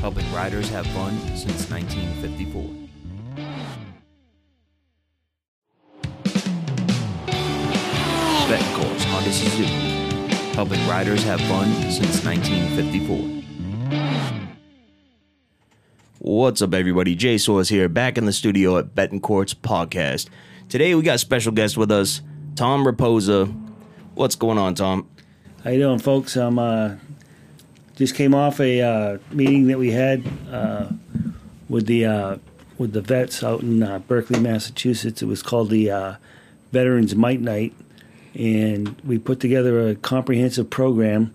helping riders have fun since 1954. Betancourt's Honda Suzuki, helping riders have fun since 1954. What's up, everybody? Jay Source here, back in the studio at Betancourt's podcast. Today we got special guest with us, Tom Raposa. What's going on, Tom? How you doing, folks? I'm uh, just came off a uh, meeting that we had uh, with the uh, with the vets out in uh, Berkley, Massachusetts. It was called the uh, Veterans Might Night, and we put together a comprehensive program.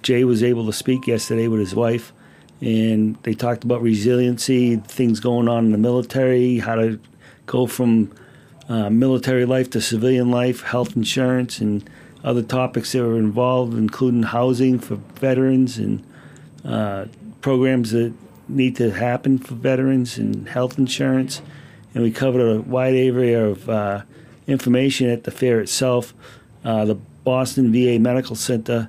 Jay was able to speak yesterday with his wife, and they talked about resiliency, things going on in the military, how to go from uh, military life to civilian life, health insurance, and other topics that were involved, including housing for veterans and uh, programs that need to happen for veterans and health insurance. And we covered a wide area of uh, information at the fair itself. Uh, the Boston VA Medical Center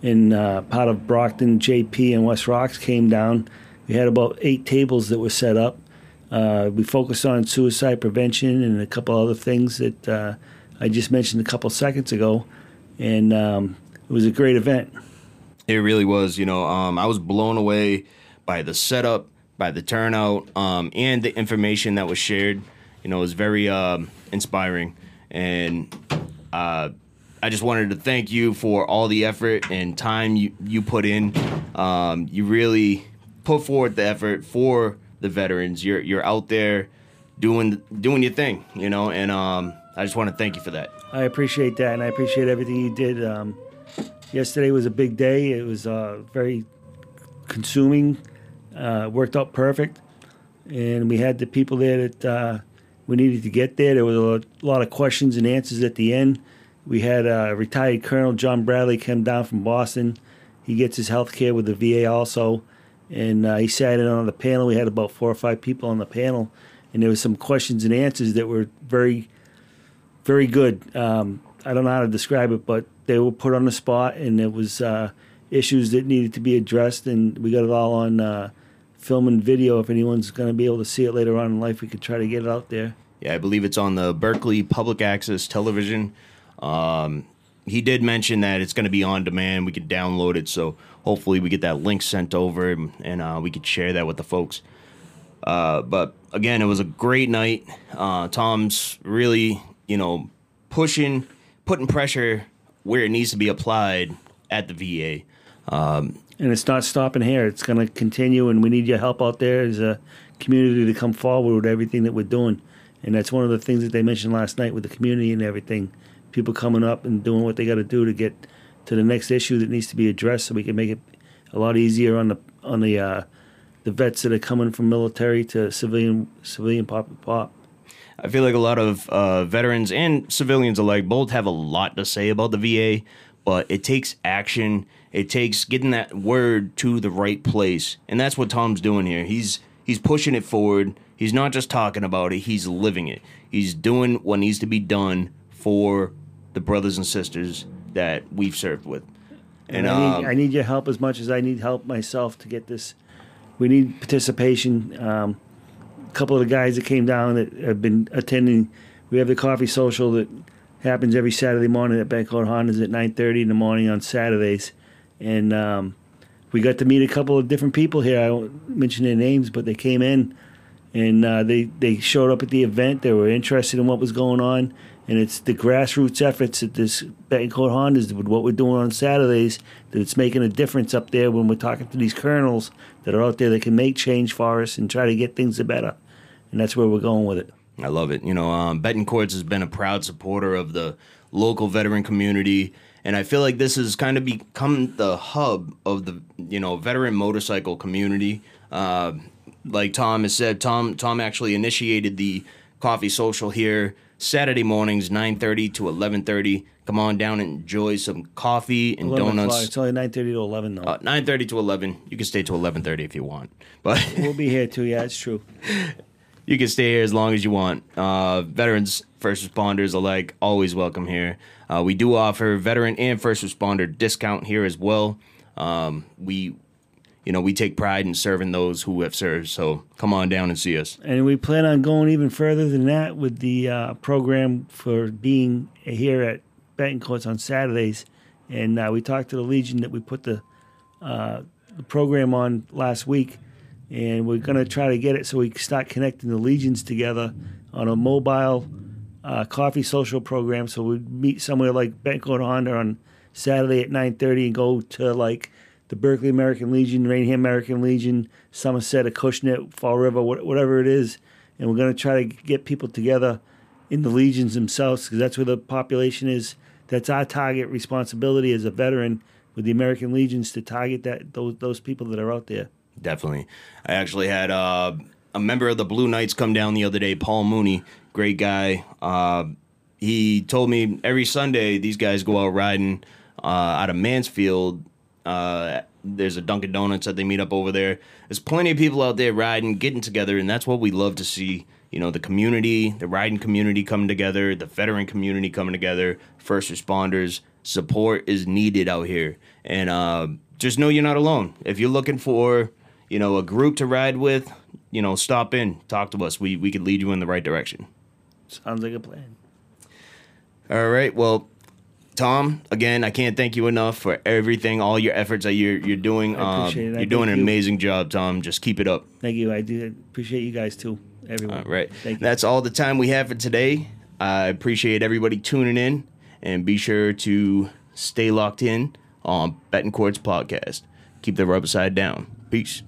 in uh, part of Brockton, JP, and West Rocks came down. We had about eight tables that were set up. Uh, we focused on suicide prevention and a couple other things that uh, I just mentioned a couple seconds ago and um, it was a great event. It really was. You know, um, I was blown away by the setup, by the turnout, um, and the information that was shared. You know, it was very um, inspiring, and uh, I just wanted to thank you for all the effort and time you you put in. Um, you really put forward the effort for the veterans. You're you're out there doing doing your thing, you know, and um, I just want to thank you for that. I appreciate that, and I appreciate everything you did. Um, yesterday was a big day. It was uh, very consuming. Uh, worked out perfect, and we had the people there that uh, we needed to get there. There was a lot of questions and answers at the end. We had a retired Colonel John Bradley come down from Boston. He gets his health care with the VA also, and uh, he sat in on the panel. We had about four or five people on the panel, and there was some questions and answers that were very very good. Um, I don't know how to describe it, but they were put on the spot, and it was uh, issues that needed to be addressed, and we got it all on uh, film and video. If anyone's going to be able to see it later on in life, we could try to get it out there. Yeah, I believe it's on the Berkley Public Access Television. Um, he did mention that it's going to be on demand. We could download it, so hopefully we get that link sent over, and, and uh, we could share that with the folks. Uh, but again, it was a great night. Uh, Tom's really you know, pushing, putting pressure where it needs to be applied at the VA. Um, and it's not stopping here. It's going to continue, and we need your help out there as a community to come forward with everything that we're doing. And that's one of the things that they mentioned last night with the community and everything. People coming up and doing what they got to do to get to the next issue that needs to be addressed, so we can make it a lot easier on the on the uh, the vets that are coming from military to civilian civilian pop pop. I feel like a lot of uh, veterans and civilians alike both have a lot to say about the VA, but it takes action. It takes getting that word to the right place, and that's what Tom's doing here. He's he's pushing it forward. He's not just talking about it; he's living it. He's doing what needs to be done for the brothers and sisters that we've served with. And, and I, need, um, I, need, your help as much as I need help myself to get this. We need participation. Um, a couple of the guys that came down that have been attending. We have the coffee social that happens every Saturday morning at Betancourt Hondas at 9:30 in the morning on Saturdays, and um, we got to meet a couple of different people here. I won't mention their names, but they came in and uh, they they showed up at the event. They were interested in what was going on, and it's the grassroots efforts at this Betancourt Hondas with what we're doing on Saturdays that it's making a difference up there when we're talking to these colonels that are out there that can make change for us and try to get things better, and that's where we're going with it. I love it. You know, um, Betancourt's has been a proud supporter of the local veteran community. And I feel like this has kind of become the hub of the you know veteran motorcycle community. Uh, like Tom has said, Tom Tom actually initiated the coffee social here Saturday mornings, 9.30 to 11.30. Come on down and enjoy some coffee and donuts. It's only 9.30 to 11, though. Uh, 9.30 to 11. You can stay to 11.30 if you want. But We'll be here, too. Yeah, it's true. you can stay here as long as you want. Uh, veterans, first responders alike, always welcome here. Uh, we do offer veteran and first responder discount here as well. Um, we you know we take pride in serving those who have served. So come on down and see us. And we plan on going even further than that with the uh, program for being here at Betancourts on Saturdays. And uh, we talked to the Legion that we put the, uh, the program on last week, and we're going to try to get it so we can start connecting the legions together on a mobile uh, coffee social program. So we meet somewhere like Betancourt Honda on Saturday at 9:30 and go to like the Berkley American Legion, Raynham American Legion, Somerset, Acushnet, Fall River, whatever it is, and we're going to try to get people together in the legions themselves because that's where the population is. That's our target responsibility as a veteran with the American Legions to target that those those people that are out there. Definitely, I actually had uh, a member of the Blue Knights come down the other day, Paul Mooney, great guy. Uh, he told me every Sunday these guys go out riding uh, out of Mansfield. Uh, there's a Dunkin' Donuts that they meet up over there. There's plenty of people out there riding, getting together, and that's what we love to see. You know, the community, the riding community coming together, the veteran community coming together, first responders. Support is needed out here, and uh, just know you're not alone. If you're looking for, you know, a group to ride with, you know, stop in, talk to us. We we could lead you in the right direction. Sounds like a plan. All right. Well, Tom, again, I can't thank you enough for everything, all your efforts that you're you're doing. I appreciate um, it. I You're doing thank an you. amazing job, Tom. Just keep it up. Thank you. I do appreciate you guys too, everyone. All right. Thank you. That's all the time we have for today. I appreciate everybody tuning in and be sure to stay locked in on Betancourt's podcast. Keep the rubber side down. Peace.